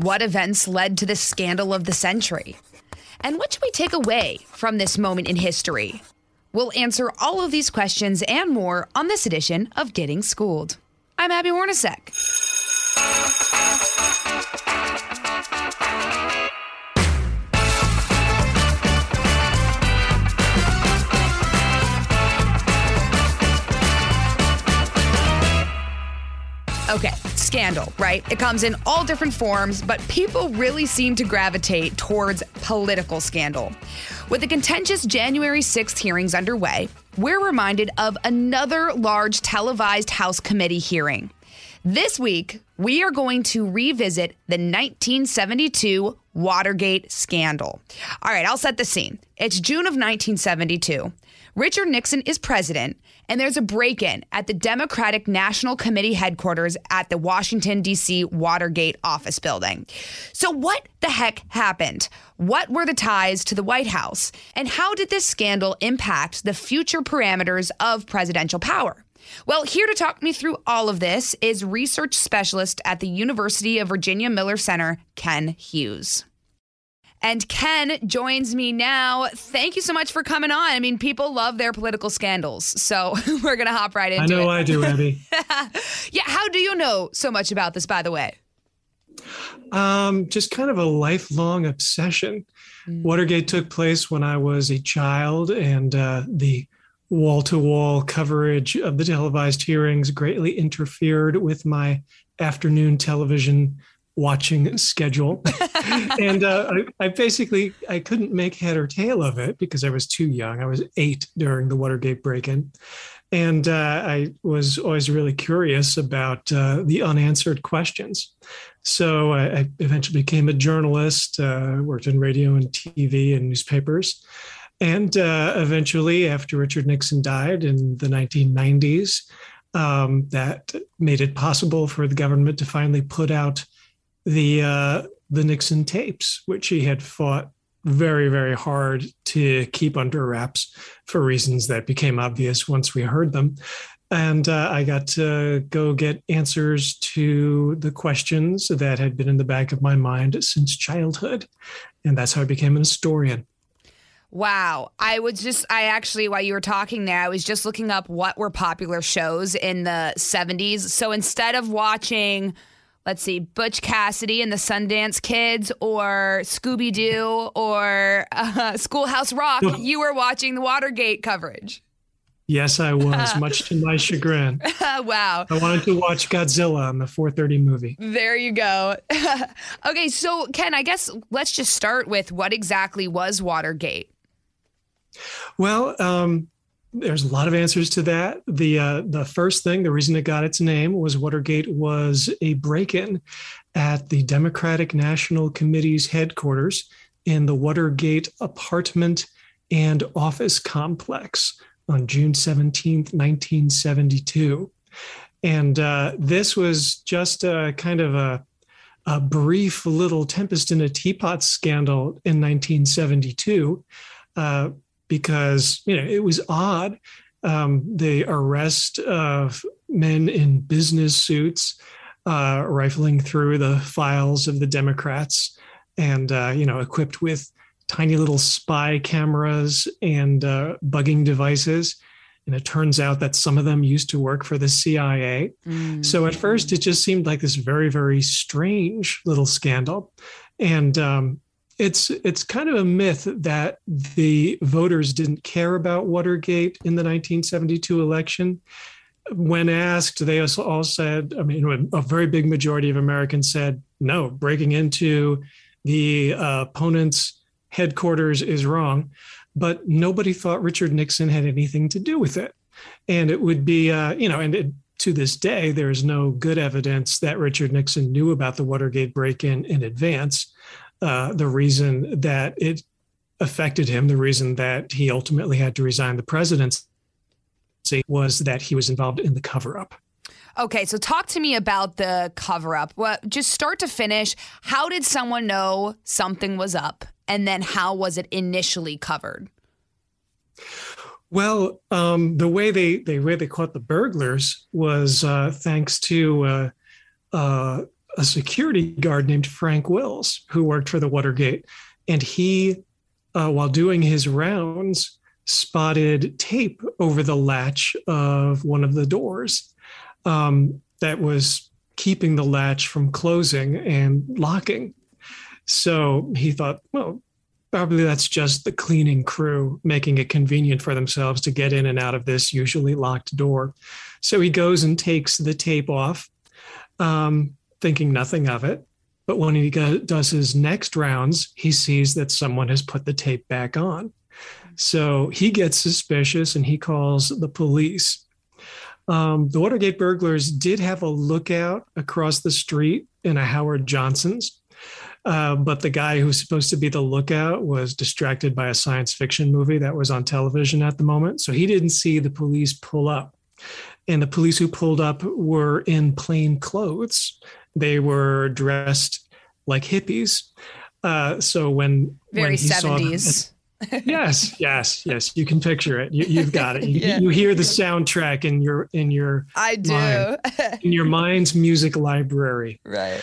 What events led to the scandal of the century? And what should we take away from this moment in history? We'll answer all of these questions and more on this edition of Getting Schooled. I'm Abby Hornacek. Okay, scandal, right? It comes in all different forms, but people really seem to gravitate towards political scandal. With the contentious January 6th hearings underway, we're reminded of another large televised House committee hearing. This week, we are going to revisit the 1972 Watergate scandal. All right, I'll set the scene. It's June of 1972. Richard Nixon is president, and there's a break in at the Democratic National Committee headquarters at the Washington, D.C. Watergate office building. So, what the heck happened? What were the ties to the White House? And how did this scandal impact the future parameters of presidential power? Well, here to talk me through all of this is research specialist at the University of Virginia Miller Center, Ken Hughes. And Ken joins me now. Thank you so much for coming on. I mean, people love their political scandals. So we're going to hop right into it. I know it. I do, Abby. yeah. How do you know so much about this, by the way? Um, just kind of a lifelong obsession. Mm. Watergate took place when I was a child, and uh, the wall to wall coverage of the televised hearings greatly interfered with my afternoon television watching schedule. And uh, I, I, basically i couldn't make head or tail of it because i was too young. I was eight during the watergate break-in. And uh, i was always really curious about uh, the unanswered questions. So I, I eventually became a journalist uh, worked in radio and tv and newspapers. And uh, eventually after richard nixon died in the 1990s um, that made it possible for the government to finally put out the uh, the Nixon tapes, which he had fought very very hard to keep under wraps for reasons that became obvious once we heard them. And uh, I got to go get answers to the questions that had been in the back of my mind since childhood. And that's how I became an historian. Wow. I was just, I actually, while you were talking there, I was just looking up what were popular shows in the 70s. So instead of watching let's see, Butch Cassidy and the Sundance Kids or Scooby Doo or uh, Schoolhouse Rock, you were watching the Watergate coverage. Yes, I was, much to my chagrin. wow. I wanted to watch Godzilla on the 4:30 movie. There you go. okay, so Ken, I guess let's just start with what exactly was Watergate? Well, um, there's a lot of answers to that. The uh, the first thing, the reason it got its name was Watergate was a break-in at the Democratic National Committee's headquarters in the Watergate apartment and office complex on June 17th, 1972. And uh, this was just a kind of a, a brief little tempest in a teapot scandal in 1972. Uh, because you know it was odd um, the arrest of men in business suits uh, rifling through the files of the Democrats and uh, you know equipped with tiny little spy cameras and uh, bugging devices. And it turns out that some of them used to work for the CIA. Mm-hmm. So at first, it just seemed like this very, very strange little scandal. And um, it's it's kind of a myth that the voters didn't care about Watergate in the 1972 election. When asked, they all said, I mean, a very big majority of Americans said, no, breaking into the uh, opponent's headquarters is wrong. But nobody thought Richard Nixon had anything to do with it. And it would be, uh, you know, and it, to this day, there is no good evidence that Richard Nixon knew about the Watergate break in in advance. Uh, the reason that it affected him, the reason that he ultimately had to resign the presidency was that he was involved in the cover up. Okay, so talk to me about the cover up. Well, just start to finish, how did someone know something was up? And then how was it initially covered? Well, um, the way they the way they caught the burglars was uh, thanks to uh, uh, a security guard named Frank Wills, who worked for the Watergate, and he, uh, while doing his rounds, spotted tape over the latch of one of the doors um, that was keeping the latch from closing and locking. So he thought, well, probably that's just the cleaning crew making it convenient for themselves to get in and out of this usually locked door. So he goes and takes the tape off, um, thinking nothing of it. But when he go, does his next rounds, he sees that someone has put the tape back on. So he gets suspicious and he calls the police. Um, the Watergate burglars did have a lookout across the street in a Howard Johnson's, uh, but the guy who's supposed to be the lookout was distracted by a science fiction movie that was on television at the moment. So he didn't see the police pull up. And the police who pulled up were in plain clothes. They were dressed like hippies. Uh, so when very 70s yes, yes, yes. You can picture it. You, have got it. You, yeah. you, hear the soundtrack in your in your I do mind, in your mind's music library. Right.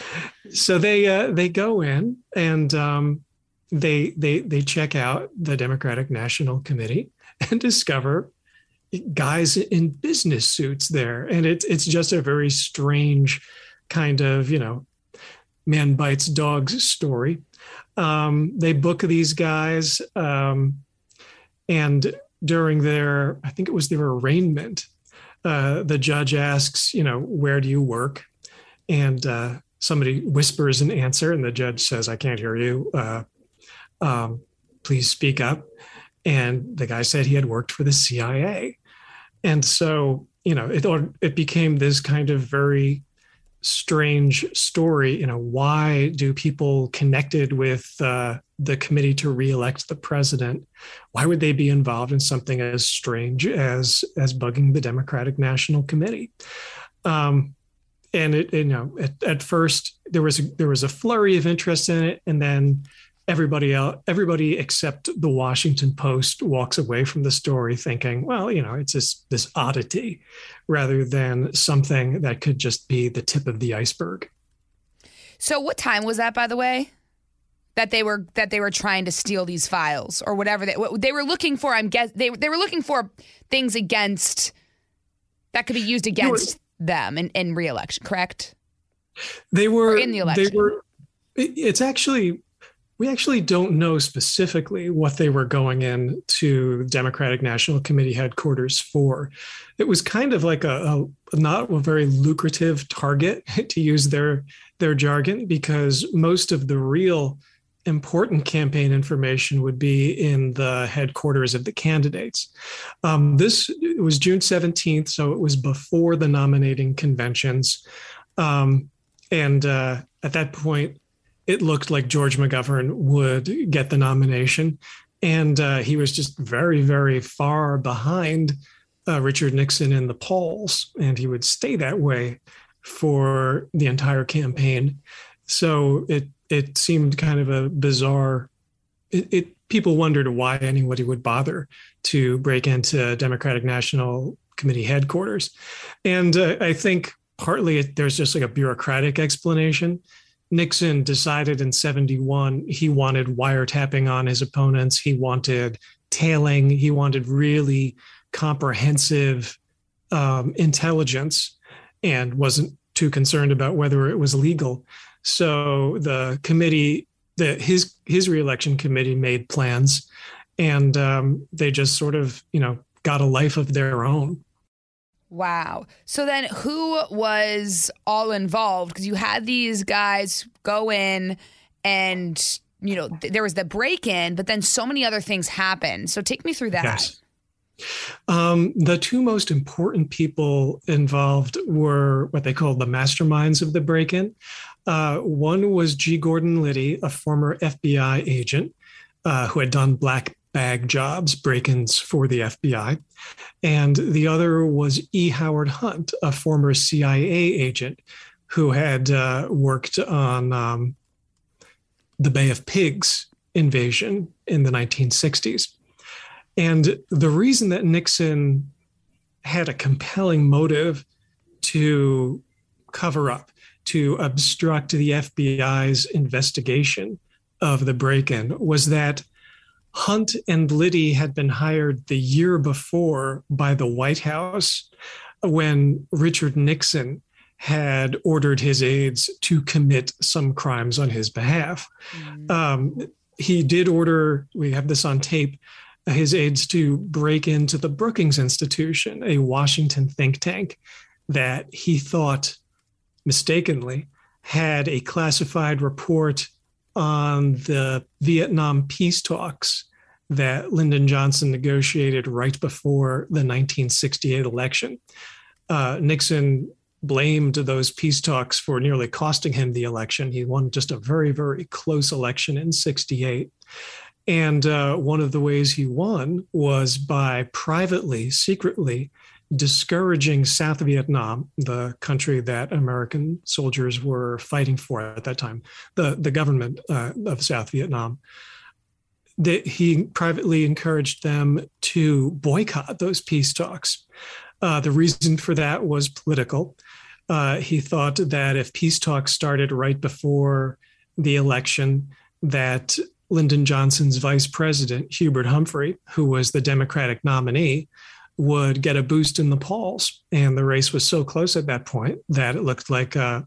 So they uh, they go in and um, they they they check out the Democratic National Committee and discover guys in business suits there, and it's it's just a very strange kind of you know man bites dogs story. Um, they book these guys, um, and during their, I think it was their arraignment, uh, the judge asks, you know, where do you work? And uh, somebody whispers an answer, and the judge says, I can't hear you. Uh, um, please speak up. And the guy said he had worked for the CIA. And so, you know, it, it became this kind of very strange story. You know, why do people connected with uh, the committee to reelect the president? Why would they be involved in something as strange as as bugging the Democratic National Committee? Um, and it, you know, at, at first there was a, there was a flurry of interest in it, and then everybody else, everybody except the Washington Post walks away from the story thinking, well, you know, it's this this oddity rather than something that could just be the tip of the iceberg. So, what time was that, by the way? That they were that they were trying to steal these files or whatever they what they were looking for. I'm guess they they were looking for things against that could be used against were, them in, in reelection. Correct? They were or in the election. They were. It's actually we actually don't know specifically what they were going in to Democratic National Committee headquarters for. It was kind of like a, a not a very lucrative target to use their their jargon because most of the real important campaign information would be in the headquarters of the candidates. Um, this was June 17th, so it was before the nominating conventions. Um, and uh, at that point, it looked like George McGovern would get the nomination. And uh, he was just very, very far behind uh, Richard Nixon in the polls. And he would stay that way for the entire campaign. So it, it seemed kind of a bizarre, it, it people wondered why anybody would bother to break into Democratic National Committee headquarters. And uh, I think partly it, there's just like a bureaucratic explanation Nixon decided in 71 he wanted wiretapping on his opponents. He wanted tailing. He wanted really comprehensive um, intelligence and wasn't too concerned about whether it was legal. So the committee, the, his, his reelection committee made plans and um, they just sort of, you know, got a life of their own. Wow. So then who was all involved? Because you had these guys go in and, you know, th- there was the break in, but then so many other things happened. So take me through that. Yes. Um, the two most important people involved were what they called the masterminds of the break in. Uh, one was G. Gordon Liddy, a former FBI agent uh, who had done black bag jobs, break ins for the FBI. And the other was E. Howard Hunt, a former CIA agent who had uh, worked on um, the Bay of Pigs invasion in the 1960s. And the reason that Nixon had a compelling motive to cover up, to obstruct the FBI's investigation of the break in was that Hunt and Liddy had been hired the year before by the White House when Richard Nixon had ordered his aides to commit some crimes on his behalf. Mm. Um, he did order, we have this on tape, his aides to break into the Brookings Institution, a Washington think tank that he thought mistakenly had a classified report on the Vietnam peace talks that Lyndon Johnson negotiated right before the 1968 election. Uh, Nixon blamed those peace talks for nearly costing him the election. He won just a very, very close election in 68. And uh, one of the ways he won was by privately, secretly discouraging South Vietnam, the country that American soldiers were fighting for at that time, the, the government uh, of South Vietnam. That he privately encouraged them to boycott those peace talks. Uh, the reason for that was political. Uh, he thought that if peace talks started right before the election, that Lyndon Johnson's vice president, Hubert Humphrey, who was the Democratic nominee, would get a boost in the polls. And the race was so close at that point that it looked like uh,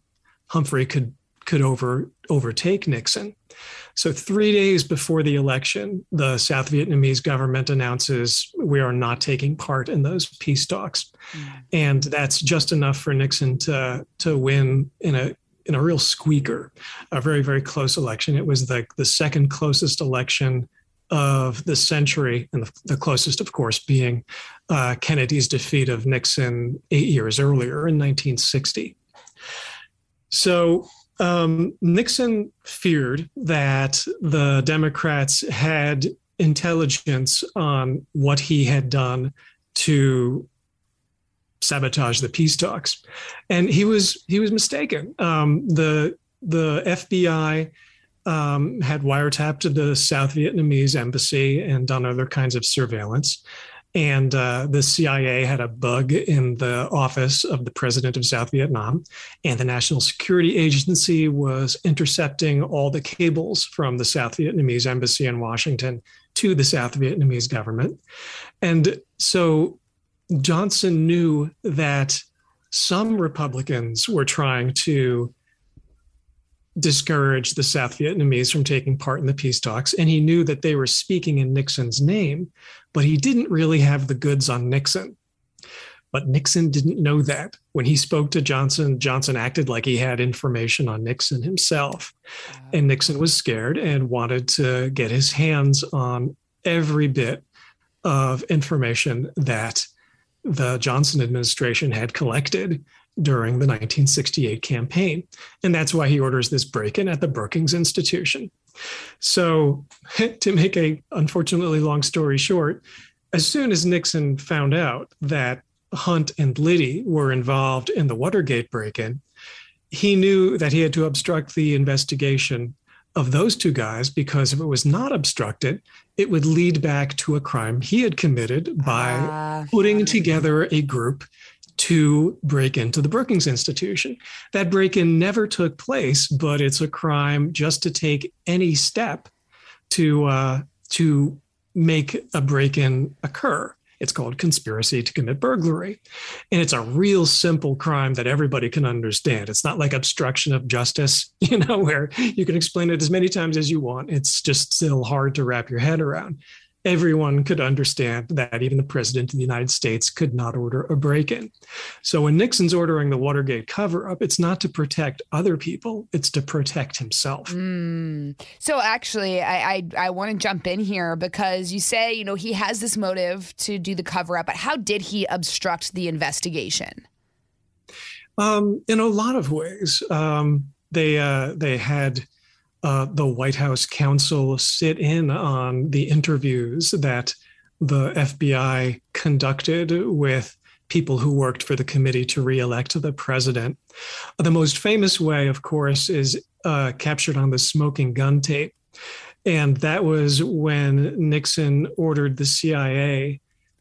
Humphrey could could over overtake Nixon. So three days before the election, the South Vietnamese government announces we are not taking part in those peace talks, mm. and that's just enough for Nixon to to win in a in a real squeaker, a very very close election. It was the the second closest election of the century, and the, the closest, of course, being uh, Kennedy's defeat of Nixon eight years earlier in 1960. So um, Nixon feared that the Democrats had intelligence on what he had done to sabotage the peace talks, and he was he was mistaken. Um, the the FBI um, had wiretapped the South Vietnamese embassy and done other kinds of surveillance. And uh, the CIA had a bug in the office of the president of South Vietnam. And the National Security Agency was intercepting all the cables from the South Vietnamese embassy in Washington to the South Vietnamese government. And so Johnson knew that some Republicans were trying to discourage the South Vietnamese from taking part in the peace talks. And he knew that they were speaking in Nixon's name, but he didn't really have the goods on Nixon. But Nixon didn't know that. When he spoke to Johnson, Johnson acted like he had information on Nixon himself. And Nixon was scared and wanted to get his hands on every bit of information that the Johnson administration had collected during the 1968 campaign. And that's why he orders this break in at the Brookings Institution. So, to make a unfortunately long story short, as soon as Nixon found out that Hunt and Liddy were involved in the Watergate break in, he knew that he had to obstruct the investigation of those two guys because if it was not obstructed, it would lead back to a crime he had committed by uh, putting together a group to break into the Brookings Institution. That break in never took place, but it's a crime just to take any step to uh, to make a break in occur. It's called conspiracy to commit burglary. And it's a real simple crime that everybody can understand. It's not like obstruction of justice, you know, where you can explain it as many times as you want. It's just still hard to wrap your head around. Everyone could understand that even the president of the United States could not order a break in. So when Nixon's ordering the Watergate cover up, it's not to protect other people, it's to protect himself. Mm. So actually, I, I, I want to jump in here because you say, you know, he has this motive to do the cover up, but how did he obstruct the investigation? Um, in a lot of ways. Um, they uh, they had uh, the White House counsel sit in on the interviews that the FBI conducted with people who worked for the committee to reelect the president. The most famous way, of course, is uh, captured on the smoking gun tape. And that was when Nixon ordered the CIA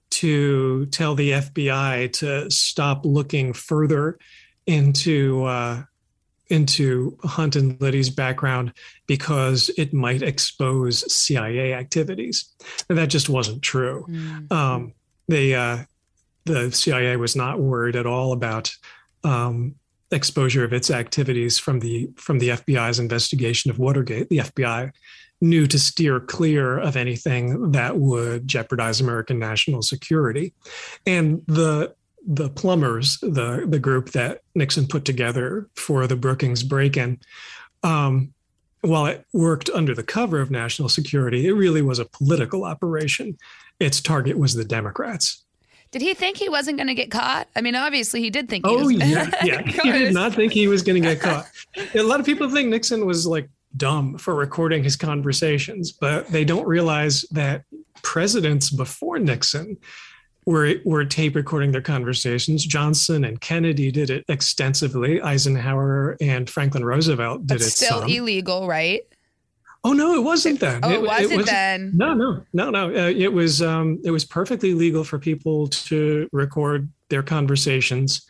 to tell the FBI to stop looking further into uh, into Hunt and Liddy's background because it might expose CIA activities. And that just wasn't true. Mm-hmm. Um, they, uh, the CIA was not worried at all about um, exposure of its activities from the from the FBI's investigation of Watergate. The FBI knew to steer clear of anything that would jeopardize American national security, and the the plumbers, the the group that Nixon put together for the Brookings break-in, um, while it worked under the cover of national security, it really was a political operation. Its target was the Democrats. Did he think he wasn't going to get caught? I mean, obviously he did think. oh was- yeah, yeah. he did not think he was going to get caught. a lot of people think Nixon was like dumb for recording his conversations, but they don't realize that presidents before Nixon were were tape recording their conversations. Johnson and Kennedy did it extensively. Eisenhower and Franklin Roosevelt did That's it. Still some. illegal, right? Oh no, it wasn't then. Oh, it, wasn't, it was then. No, no, no, no. Uh, it was um, it was perfectly legal for people to record their conversations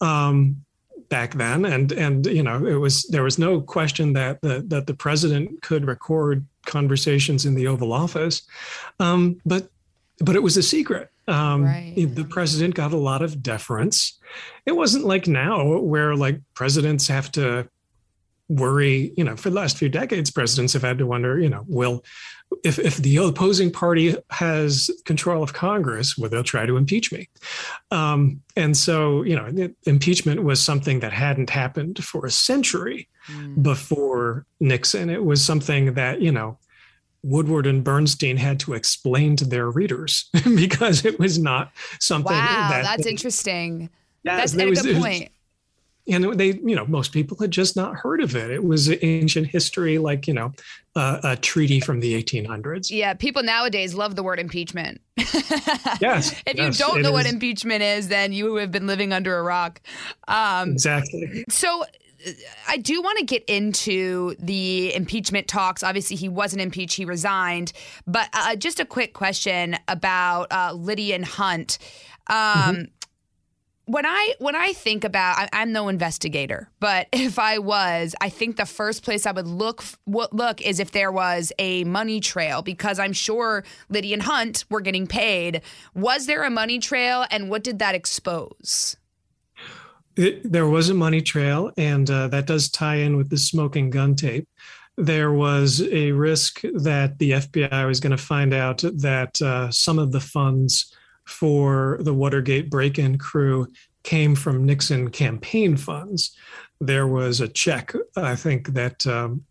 um, back then, and and you know it was there was no question that the, that the president could record conversations in the Oval Office, um, but but it was a secret. Um, right. The president got a lot of deference. It wasn't like now where like presidents have to worry, you know, for the last few decades, presidents have had to wonder, you know, will if if the opposing party has control of Congress, will they'll try to impeach me? Um, and so, you know, impeachment was something that hadn't happened for a century mm. before Nixon. It was something that, you know, Woodward and Bernstein had to explain to their readers because it was not something. Wow, that that's they, interesting. Yeah, that's a was, good point. and they, you know, most people had just not heard of it. It was ancient history, like you know, uh, a treaty from the 1800s. Yeah, people nowadays love the word impeachment. yes. if yes, you don't know is. what impeachment is, then you have been living under a rock. Um, exactly. So I do want to get into the impeachment talks. Obviously, he wasn't impeached; he resigned. But uh, just a quick question about uh, Liddy and Hunt. Um, mm-hmm. When I when I think about, I, am no investigator, but if I was, I think the first place I would look look is if there was a money trail, because I'm sure Liddy and Hunt were getting paid. Was there a money trail, and what did that expose? It, there was a money trail, and uh, that does tie in with the smoking gun tape. There was a risk that the FBI was going to find out that uh, some of the funds for the Watergate break in crew came from Nixon campaign funds. There was a check, I think, that um,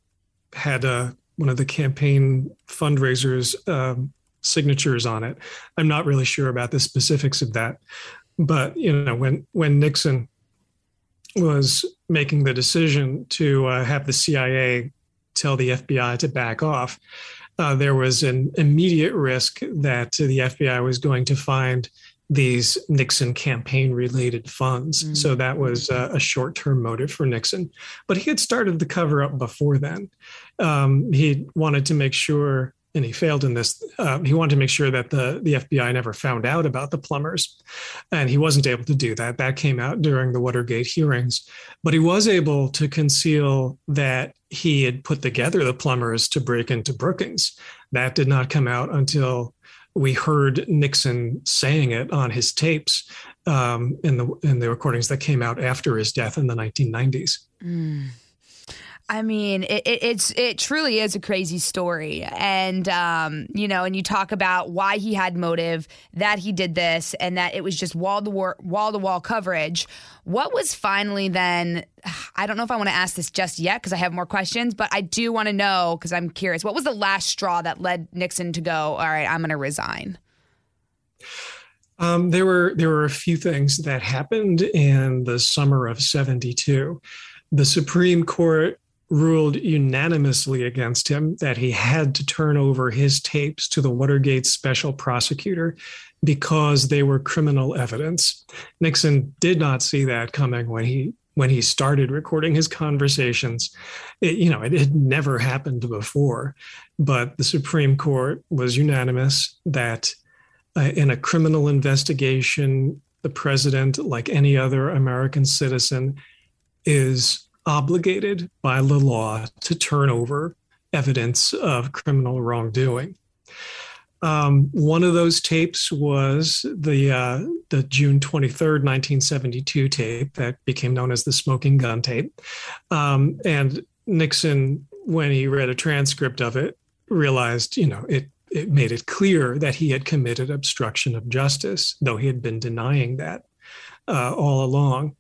had a, uh, one of the campaign fundraisers' um, signatures on it. I'm not really sure about the specifics of that, but you know, when when Nixon was making the decision to uh, have the CIA tell the FBI to back off, uh, there was an immediate risk that the FBI was going to find these Nixon campaign related funds. Mm-hmm. So that was uh, a short term motive for Nixon. But he had started the cover up before then. Um, he wanted to make sure and he failed in this. Uh, he wanted to make sure that the the FBI never found out about the plumbers, and he wasn't able to do that. That came out during the Watergate hearings, but he was able to conceal that he had put together the plumbers to break into Brookings. That did not come out until we heard Nixon saying it on his tapes um, in the in the recordings that came out after his death in the 1990s. Mm. I mean, it, it, it's it truly is a crazy story, and um, you know, and you talk about why he had motive, that he did this, and that it was just wall to wall, to wall coverage. What was finally then? I don't know if I want to ask this just yet because I have more questions, but I do want to know because I'm curious. What was the last straw that led Nixon to go? All right, I'm going to resign. Um, there were there were a few things that happened in the summer of '72. The Supreme Court ruled unanimously against him that he had to turn over his tapes to the Watergate special prosecutor because they were criminal evidence. Nixon did not see that coming when he when he started recording his conversations. It, you know, it had never happened before, but the Supreme Court was unanimous that uh, in a criminal investigation, the president, like any other American citizen, is obligated by the law to turn over evidence of criminal wrongdoing. Um, one of those tapes was the uh, the June 23rd, 1972 tape that became known as the smoking gun tape. Um, and Nixon, when he read a transcript of it, realized, you know, it it made it clear that he had committed obstruction of justice, though he had been denying that uh, all along.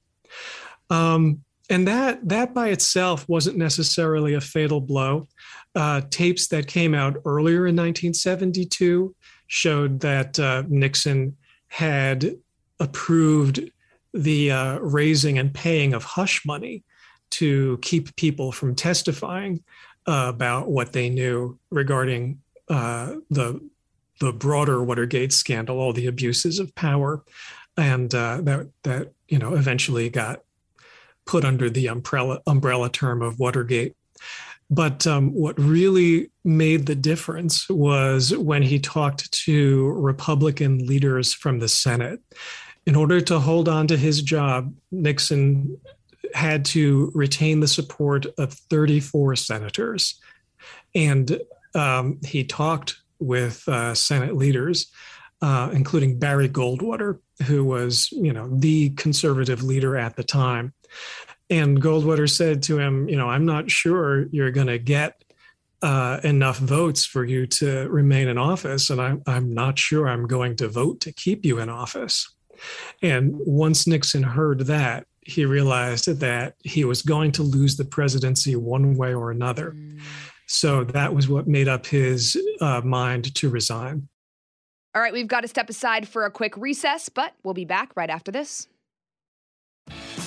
Um, and that that by itself wasn't necessarily a fatal blow. Uh, tapes that came out earlier in 1972 showed that uh, Nixon had approved the uh, raising and paying of hush money to keep people from testifying about what they knew regarding uh, the the broader Watergate scandal, all the abuses of power, and uh, that that you know eventually got put under the umbrella umbrella term of Watergate. But um, what really made the difference was when he talked to Republican leaders from the Senate. In order to hold on to his job, Nixon had to retain the support of 34 senators. And um, he talked with uh, Senate leaders, uh, including Barry Goldwater, who was, you know, the conservative leader at the time. And Goldwater said to him, you know, I'm not sure you're going to get uh, enough votes for you to remain in office, and I'm I'm not sure I'm going to vote to keep you in office. And once Nixon heard that, he realized that he was going to lose the presidency one way or another. Mm. So that was what made up his uh, mind to resign. All right, we've got to step aside for a quick recess, but we'll be back right after this.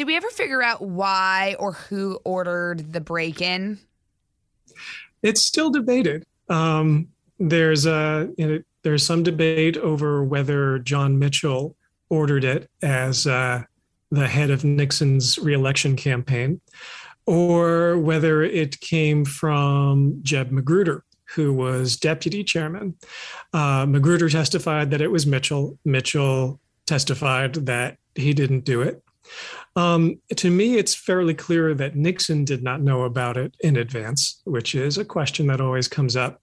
Did we ever figure out why or who ordered the break in? It's still debated. Um, there's a you know, there's some debate over whether John Mitchell ordered it as uh, the head of Nixon's reelection campaign, or whether it came from Jeb Magruder, who was deputy chairman. Uh, Magruder testified that it was Mitchell. Mitchell testified that he didn't do it. Um, to me, it's fairly clear that Nixon did not know about it in advance, which is a question that always comes up.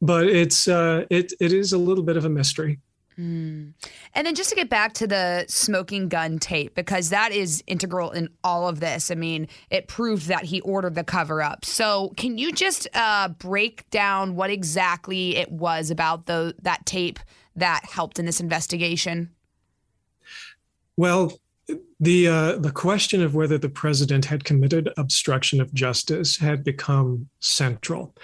But it's uh, it it is a little bit of a mystery. Mm. And then just to get back to the smoking gun tape, because that is integral in all of this. I mean, it proved that he ordered the cover up. So, can you just uh, break down what exactly it was about the that tape that helped in this investigation? Well, the uh, the question of whether the president had committed obstruction of justice had become central.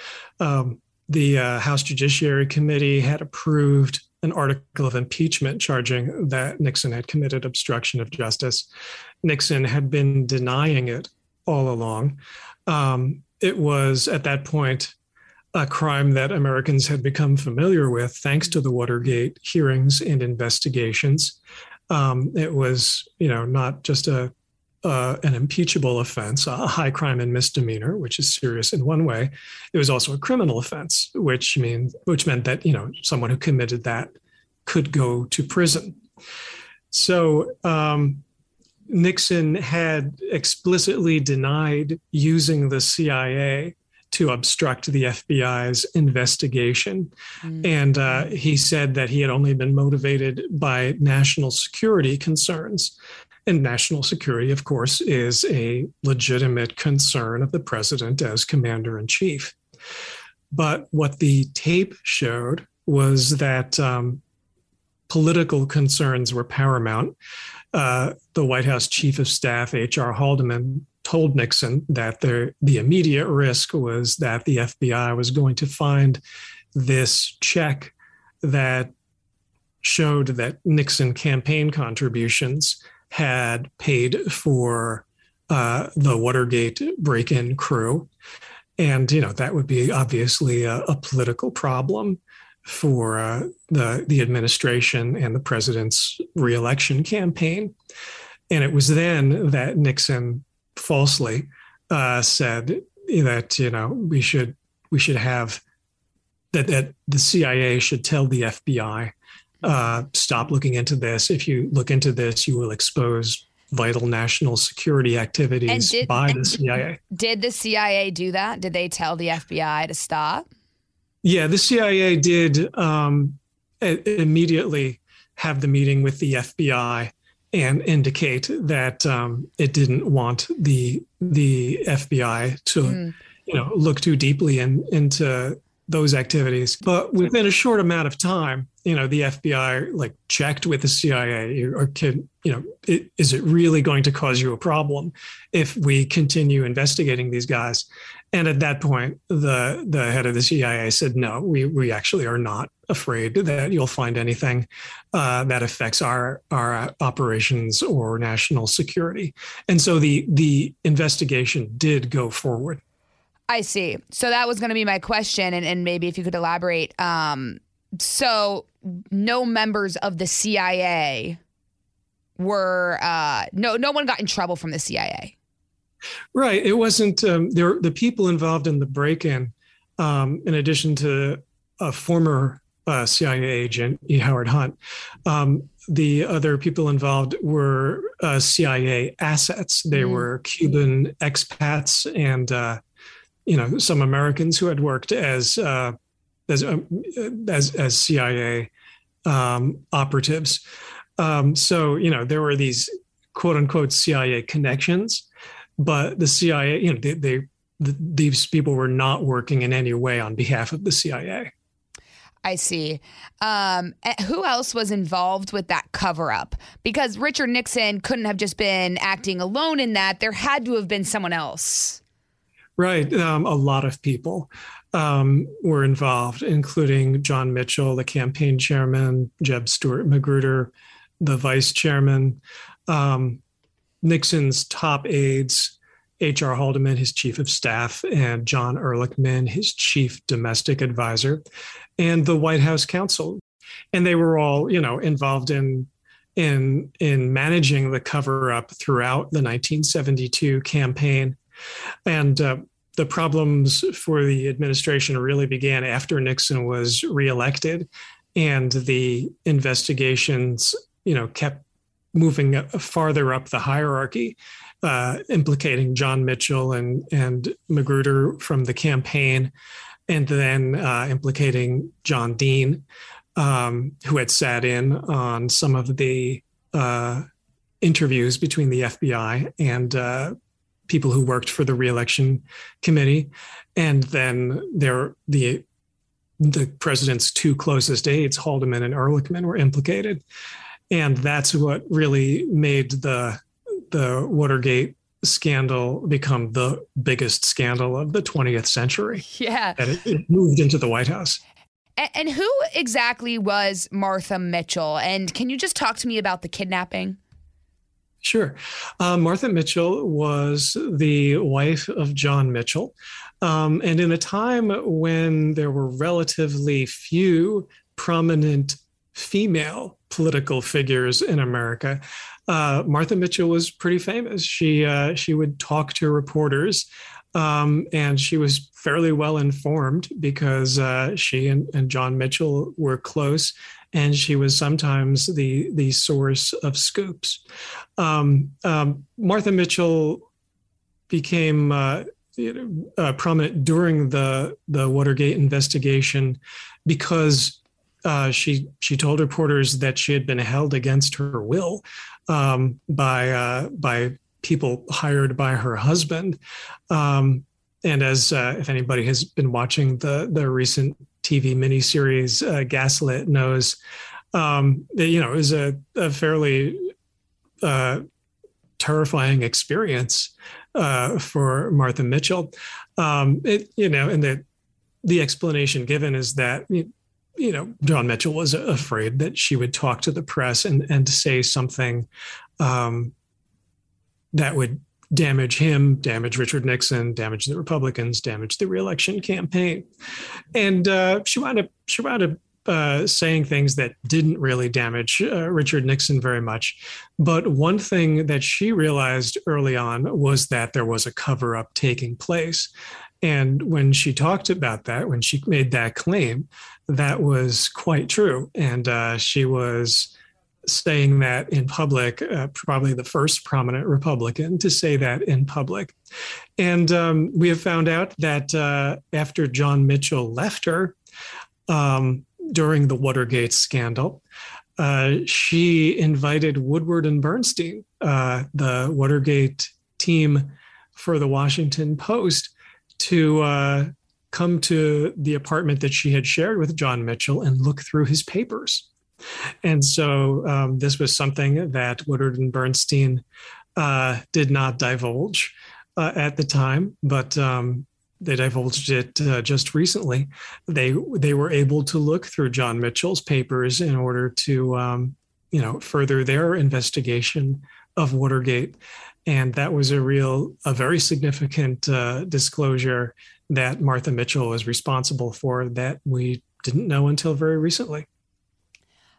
Um, the uh, House Judiciary Committee had approved an article of impeachment charging that Nixon had committed obstruction of justice. Nixon had been denying it all along. Um, it was at that point a crime that Americans had become familiar with thanks to the Watergate hearings and investigations um, it was you know not just a uh, an impeachable offense, a high crime and misdemeanor, which is serious in one way. It was also a criminal offense, which means which meant that you know someone who committed that could go to prison. So um, Nixon had explicitly denied using the CIA to obstruct the FBI's investigation. Mm-hmm. And uh, he said that he had only been motivated by national security concerns. And national security, of course, is a legitimate concern of the president as commander in chief. But what the tape showed was that um, political concerns were paramount. Uh, the White House chief of staff, H.R. Haldeman, told Nixon that the, the immediate risk was that the FBI was going to find this check that showed that Nixon campaign contributions had paid for uh, the Watergate break in crew. And, you know, that would be obviously a, a political problem for uh, the, the administration and the president's reelection campaign. And it was then that Nixon falsely uh, said that, you know, we should we should have that, that the CIA should tell the FBI uh, stop looking into this. If you look into this, you will expose vital national security activities did, by the CIA. Did the CIA do that? Did they tell the FBI to stop? Yeah, the CIA did um, immediately have the meeting with the FBI and indicate that um, it didn't want the the FBI to mm. you know look too deeply in, into those activities. But within a short amount of time, you know, the FBI like checked with the CIA or can, you know, it, is it really going to cause you a problem if we continue investigating these guys? And at that point, the the head of the CIA said, "No, we we actually are not afraid that you'll find anything uh, that affects our our operations or national security." And so the the investigation did go forward. I see. So that was going to be my question, and, and maybe if you could elaborate. Um, so no members of the CIA were uh, no no one got in trouble from the CIA. Right. It wasn't um, there. The people involved in the break-in, um, in addition to a former uh, CIA agent, E. Howard Hunt, um, the other people involved were uh, CIA assets. They mm. were Cuban expats and uh, you know some Americans who had worked as uh, as, um, as as CIA um, operatives. Um, so you know there were these quote unquote CIA connections but the CIA, you know, they, they the, these people were not working in any way on behalf of the CIA. I see. Um, eh, who else was involved with that cover up? Because Richard Nixon couldn't have just been acting alone in that. There had to have been someone else. Right. Um, a lot of people um, were involved, including John Mitchell, the campaign chairman, Jeb Stuart Magruder, the vice chairman. Um, Nixon's top aides, H.R. Haldeman, his chief of staff, and John Ehrlichman, his chief domestic advisor, and the White House counsel. And they were all, you know, involved in in in managing the cover up throughout the 1972 campaign. And uh, the problems for the administration really began after Nixon was reelected, and the investigations, you know, kept moving farther up the hierarchy, uh, implicating John Mitchell and and Magruder from the campaign, and then uh, implicating John Dean, um, who had sat in on some of the uh, interviews between the FBI and uh, people who worked for the reelection committee, and then there the the president's two closest aides, Haldeman and Ehrlichman, were implicated and that's what really made the the Watergate scandal become the biggest scandal of the 20th century. Yeah, and it, it moved into the White House. And, and who exactly was Martha Mitchell? And can you just talk to me about the kidnapping? Sure. Uh, Martha Mitchell was the wife of John Mitchell. Um, and in a time when there were relatively few prominent female political figures in America. uh, Martha Mitchell was pretty famous. She uh, she would talk to reporters, um, and she was fairly well informed because uh, she and, and, John Mitchell were close, and she was sometimes the the source of scoops. Um, um, Martha Mitchell became uh, uh, prominent during the the Watergate investigation because uh, she she told reporters that she had been held against her will um, by uh, by people hired by her husband. Um, and as uh, if anybody has been watching the the recent TV miniseries uh, Gaslit knows, um, you know, it was a, a fairly uh, terrifying experience uh, for Martha Mitchell. Um, it, you know, and the the explanation given is that you know John Mitchell was afraid that she would talk to the press and and say something um, that would damage him, damage Richard Nixon, damage the Republicans, damage the reelection campaign, and uh, she wound up she wound up uh, saying things that didn't really damage uh, Richard Nixon very much. But one thing that she realized early on was that there was a cover up taking place. And when she talked about that, when she made that claim, that was quite true. And uh, she was saying that in public, uh, probably the first prominent Republican to say that in public. And um, we have found out that uh, after John Mitchell left her, um, during the Watergate scandal, uh, she invited Woodward and Bernstein, uh, the Watergate team for the Washington Post, to uh, come to the apartment that she had shared with John Mitchell and look through his papers. And so um, this was something that Woodward and Bernstein uh, did not divulge uh, at the time, but um, they divulged it uh, just recently. They they were able to look through John Mitchell's papers in order to um, you know further their investigation of Watergate, and that was a real a very significant uh, disclosure that Martha Mitchell was responsible for that we didn't know until very recently.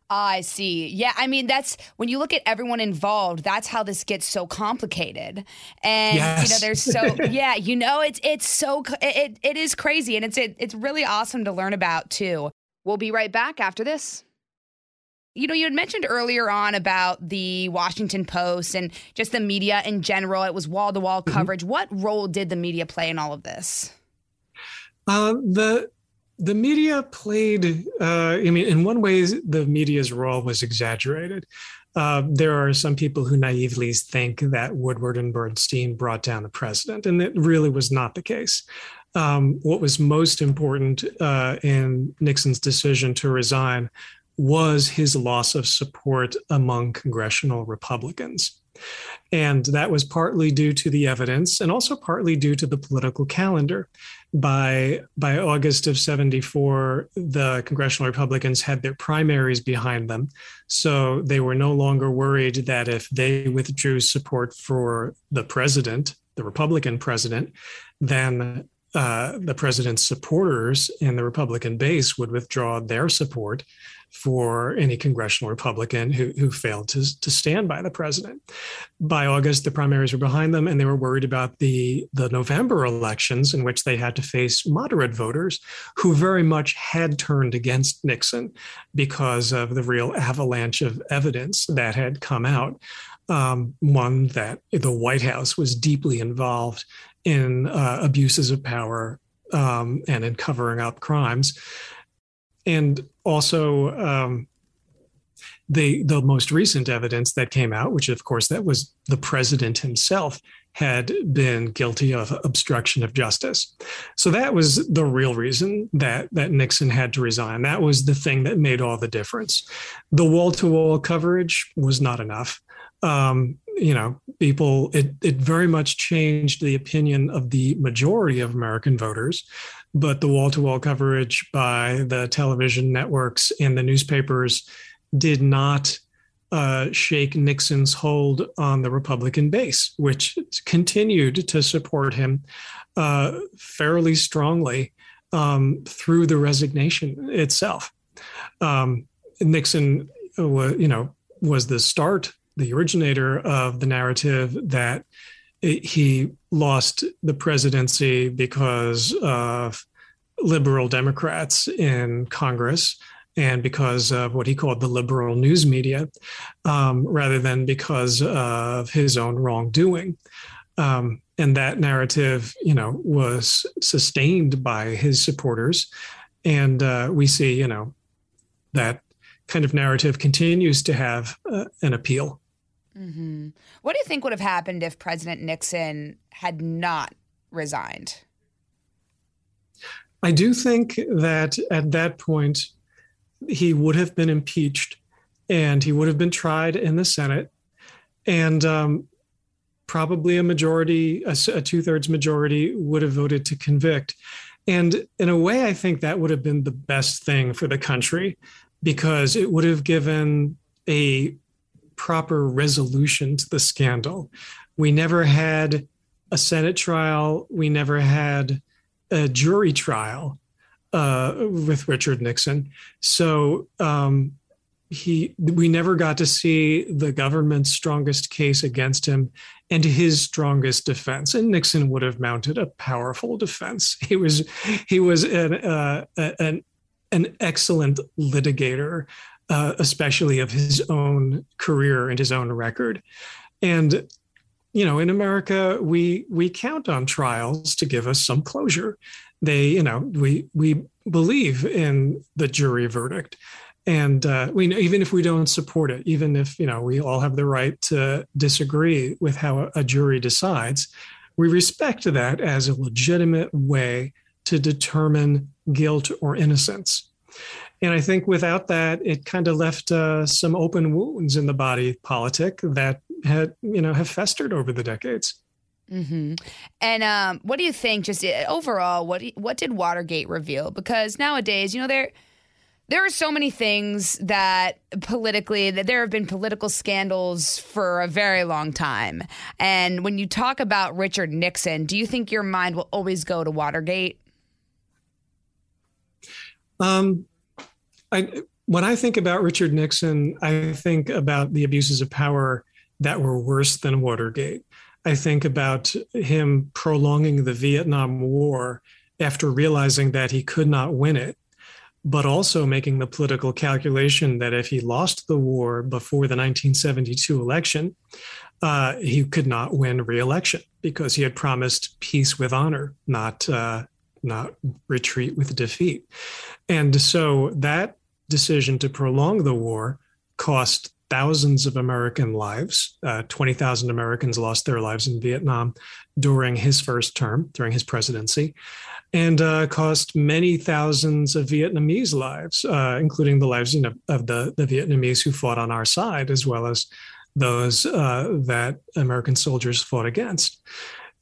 I see. Yeah, I mean that's when you look at everyone involved, that's how this gets so complicated. And yes. you know there's so yeah, you know it's it's so it it is crazy and it's it, it's really awesome to learn about too. We'll be right back after this. You know, you had mentioned earlier on about the Washington Post and just the media in general. It was wall to wall coverage. What role did the media play in all of this? Uh, the the media played, uh, I mean, in one way, the media's role was exaggerated. Uh, there are some people who naively think that Woodward and Bernstein brought down the president, and it really was not the case. Um, what was most important uh, in Nixon's decision to resign was his loss of support among congressional Republicans. And that was partly due to the evidence and also partly due to the political calendar. By by August of 74 the congressional republicans had their primaries behind them. So they were no longer worried that if they withdrew support for the president the republican president then uh, the president's supporters in the republican base would withdraw their support for any congressional Republican who, who failed to, to stand by the president. By August, the primaries were behind them, and they were worried about the, the November elections in which they had to face moderate voters who very much had turned against Nixon because of the real avalanche of evidence that had come out. Um, one that the White House was deeply involved in uh, abuses of power um, and in covering up crimes and also um, the the most recent evidence that came out, which of course that was the president himself had been guilty of obstruction of justice. So that was the real reason that that Nixon had to resign. That was the thing that made all the difference. The wall to wall coverage was not enough. Um, you know, people it it very much changed the opinion of the majority of American voters but the wall to wall coverage by the television networks and the newspapers did not uh, shake Nixon's hold on the Republican base, which continued to support him uh, fairly strongly um, through the resignation itself. Um, Nixon, uh, you know, was the start the originator of the narrative that he lost the presidency because of liberal Democrats in Congress and because of what he called the liberal news media, um, rather than because of his own wrongdoing. Um, and that narrative, you know, was sustained by his supporters, and uh, we see, you know, that kind of narrative continues to have uh, an appeal. Mm-hmm. What do you think would have happened if President Nixon had not resigned? I do think that at that point, he would have been impeached and he would have been tried in the Senate. And um, probably a majority, a, a two thirds majority, would have voted to convict. And in a way, I think that would have been the best thing for the country because it would have given a proper resolution to the scandal. We never had a Senate trial, we never had a jury trial uh, with Richard Nixon. So um, he, we never got to see the government's strongest case against him and his strongest defense. And Nixon would have mounted a powerful defense. He was, he was an, uh, an, an excellent litigator, uh, especially of his own career and his own record. And you know, in America, we we count on trials to give us some closure. They you know we we believe in the jury verdict. And uh, we even if we don't support it even if you know we all have the right to disagree with how a jury decides we respect that as a legitimate way to determine guilt or innocence and i think without that it kind of left uh, some open wounds in the body politic that had you know have festered over the decades Mm-hmm. And um, what do you think? Just uh, overall, what what did Watergate reveal? Because nowadays, you know, there there are so many things that politically that there have been political scandals for a very long time. And when you talk about Richard Nixon, do you think your mind will always go to Watergate? Um, I when I think about Richard Nixon, I think about the abuses of power that were worse than Watergate. I think about him prolonging the Vietnam War after realizing that he could not win it, but also making the political calculation that if he lost the war before the 1972 election, uh, he could not win re-election because he had promised peace with honor, not uh, not retreat with defeat. And so that decision to prolong the war cost thousands of American lives. Uh, 20,000 Americans lost their lives in Vietnam during his first term, during his presidency, and uh, cost many thousands of Vietnamese lives, uh, including the lives you know, of the, the Vietnamese who fought on our side, as well as those uh, that American soldiers fought against.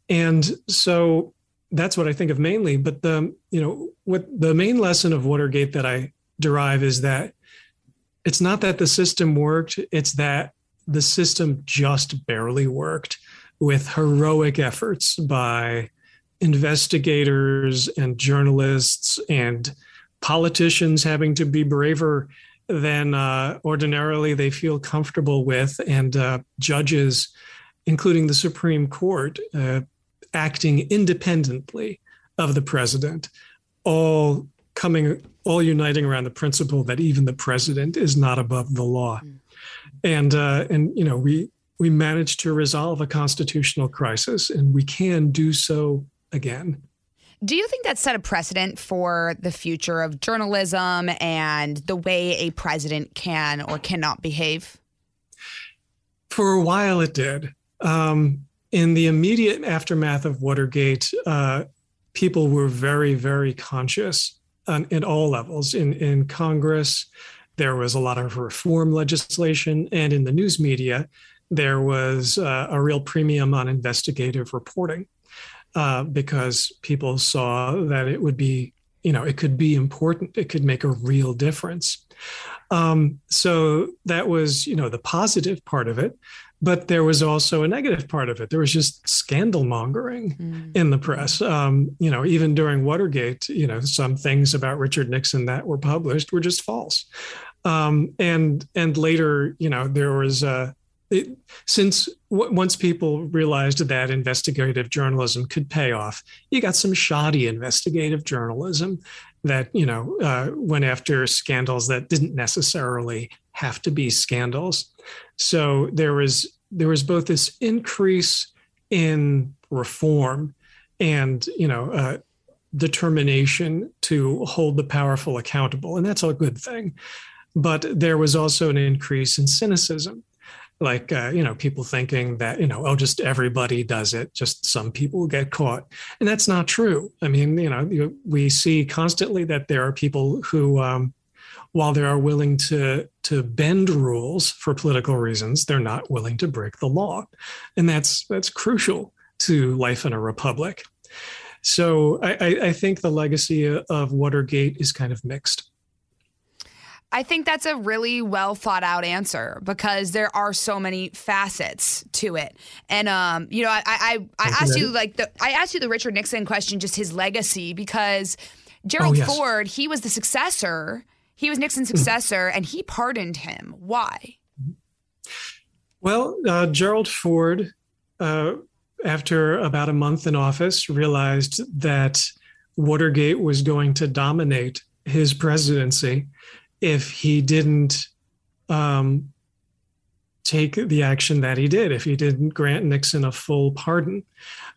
And so that's what I think of mainly. But the, you know, what the main lesson of Watergate that I derive is that it's not that the system worked, it's that the system just barely worked with heroic efforts by investigators and journalists and politicians having to be braver than uh, ordinarily they feel comfortable with, and uh, judges, including the Supreme Court, uh, acting independently of the president, all coming all uniting around the principle that even the president is not above the law. Mm. and uh, and you know we we managed to resolve a constitutional crisis and we can do so again. Do you think that set a precedent for the future of journalism and the way a president can or cannot behave? For a while it did. Um, in the immediate aftermath of watergate uh, people were very very conscious on, in all levels. In, in Congress, there was a lot of reform legislation, and in the news media, there was uh, a real premium on investigative reporting uh, because people saw that it would be, you know, it could be important, it could make a real difference. Um, so that was, you know, the positive part of it but there was also a negative part of it. There was just scandal mongering mm. in the press. Um, you know, even during Watergate, you know, some things about Richard Nixon that were published were just false. Um, and and later, you know, there was a it, since w- once people realized that investigative journalism could pay off, you got some shoddy investigative journalism that you know uh, went after scandals that didn't necessarily have to be scandals. So there was there was both this increase in reform and you know uh, determination to hold the powerful accountable, and that's a good thing. But there was also an increase in cynicism like uh, you know people thinking that you know oh just everybody does it just some people get caught and that's not true i mean you know we see constantly that there are people who um, while they are willing to to bend rules for political reasons they're not willing to break the law and that's that's crucial to life in a republic so i, I think the legacy of watergate is kind of mixed I think that's a really well thought out answer because there are so many facets to it. And um, you know, I I, I asked you like the I asked you the Richard Nixon question, just his legacy, because Gerald oh, yes. Ford, he was the successor. He was Nixon's successor, and he pardoned him. Why? Well, uh, Gerald Ford, uh, after about a month in office, realized that Watergate was going to dominate his presidency if he didn't um, take the action that he did, if he didn't grant Nixon a full pardon.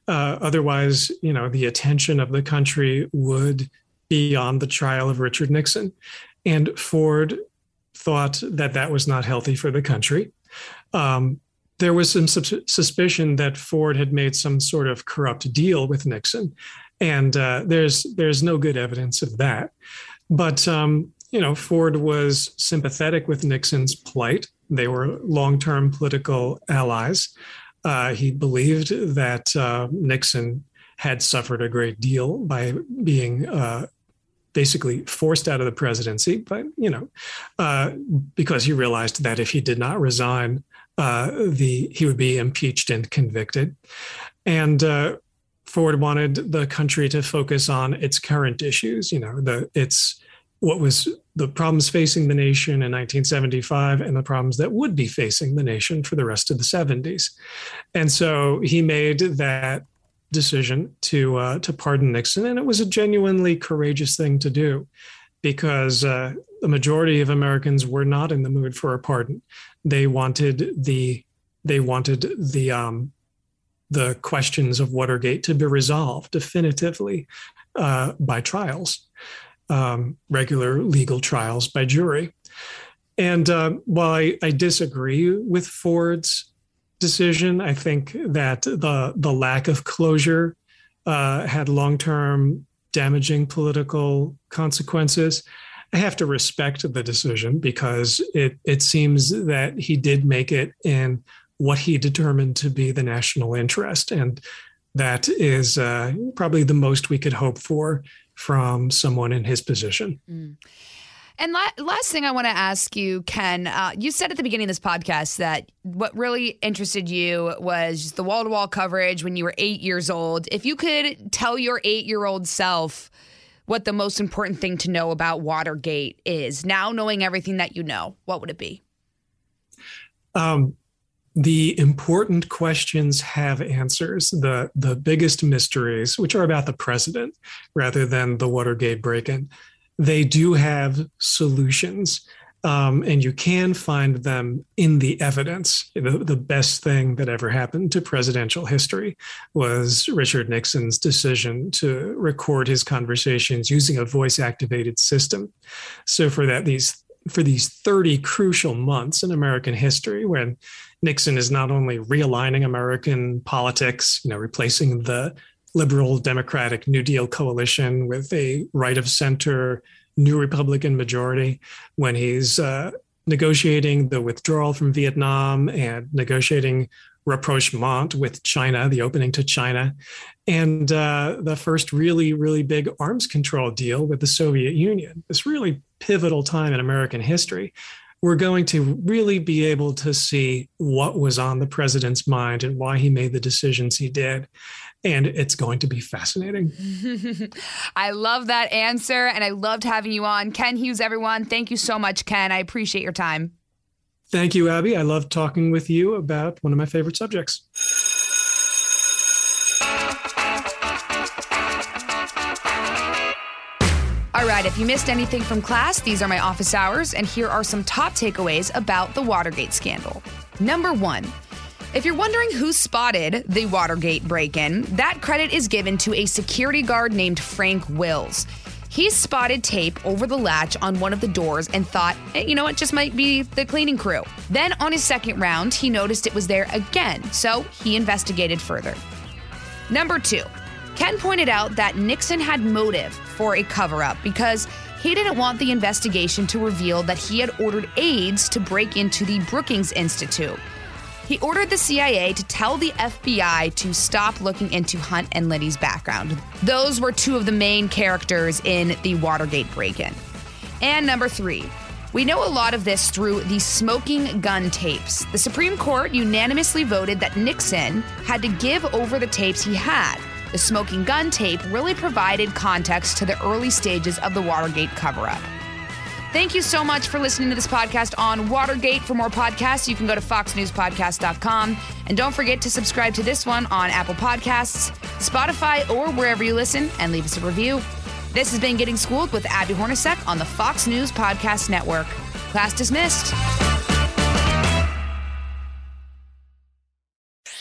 Uh, otherwise, you know, the attention of the country would be on the trial of Richard Nixon. And Ford thought that that was not healthy for the country. Um, there was some suspicion that Ford had made some sort of corrupt deal with Nixon, and uh, there's there's no good evidence of that. But um, you know, Ford was sympathetic with Nixon's plight. They were long term political allies. Uh, he believed that uh, Nixon had suffered a great deal by being uh, basically forced out of the presidency, but, you know, uh, because he realized that if he did not resign, uh, the he would be impeached and convicted. And uh, Ford wanted the country to focus on its current issues, you know, the its what was the problems facing the nation in 1975 and the problems that would be facing the nation for the rest of the 70s. And so he made that decision to uh, to pardon Nixon, and it was a genuinely courageous thing to do, because uh, the majority of Americans were not in the mood for a pardon. They wanted the they wanted the um, the questions of Watergate to be resolved definitively uh, by trials um, regular legal trials by jury. And uh, while I, I, disagree with Ford's decision, I think that the the lack of closure uh, had long term damaging political consequences. I have to respect the decision because it it seems that he did make it in what he determined to be the national interest, and that is uh, probably the most we could hope for from someone in his position. Mm. And la- last thing I want to ask you, Ken, uh, you said at the beginning of this podcast that what really interested you was the wall to wall coverage when you were eight years old. If you could tell your eight year old self what the most important thing to know about Watergate is, now knowing everything that you know, what would it be? Um, the important questions have answers. The the biggest mysteries, which are about the president rather than the Watergate break-in, they do have solutions. Um, and you can find them in the evidence. The, the best thing that ever happened to presidential history was Richard Nixon's decision to record his conversations using a voice activated system. So, for that, these for these 30 crucial months in American history when Nixon is not only realigning American politics, you know, replacing the liberal Democratic New Deal coalition with a right of center new Republican majority, when he's uh, negotiating the withdrawal from Vietnam and negotiating rapprochement with China, the opening to China, and uh, the first really, really big arms control deal with the Soviet Union. This really pivotal time in American history. We're going to really be able to see what was on the president's mind and why he made the decisions he did. And it's going to be fascinating. I love that answer. And I loved having you on. Ken Hughes, everyone. Thank you so much, Ken. I appreciate your time. Thank you, Abby. I love talking with you about one of my favorite subjects. All right, if you missed anything from class, these are my office hours, and here are some top takeaways about the Watergate scandal. Number one, if you're wondering who spotted the Watergate break in, that credit is given to a security guard named Frank Wills. He spotted tape over the latch on one of the doors and thought, hey, you know what, just might be the cleaning crew. Then on his second round, he noticed it was there again, so he investigated further. Number two, Ken pointed out that Nixon had motive for a cover up because he didn't want the investigation to reveal that he had ordered aides to break into the Brookings Institute. He ordered the CIA to tell the FBI to stop looking into Hunt and Liddy's background. Those were two of the main characters in the Watergate break in. And number three, we know a lot of this through the smoking gun tapes. The Supreme Court unanimously voted that Nixon had to give over the tapes he had. The smoking gun tape really provided context to the early stages of the Watergate cover up. Thank you so much for listening to this podcast on Watergate. For more podcasts, you can go to foxnewspodcast.com. And don't forget to subscribe to this one on Apple Podcasts, Spotify, or wherever you listen and leave us a review. This has been Getting Schooled with Abby Hornacek on the Fox News Podcast Network. Class dismissed.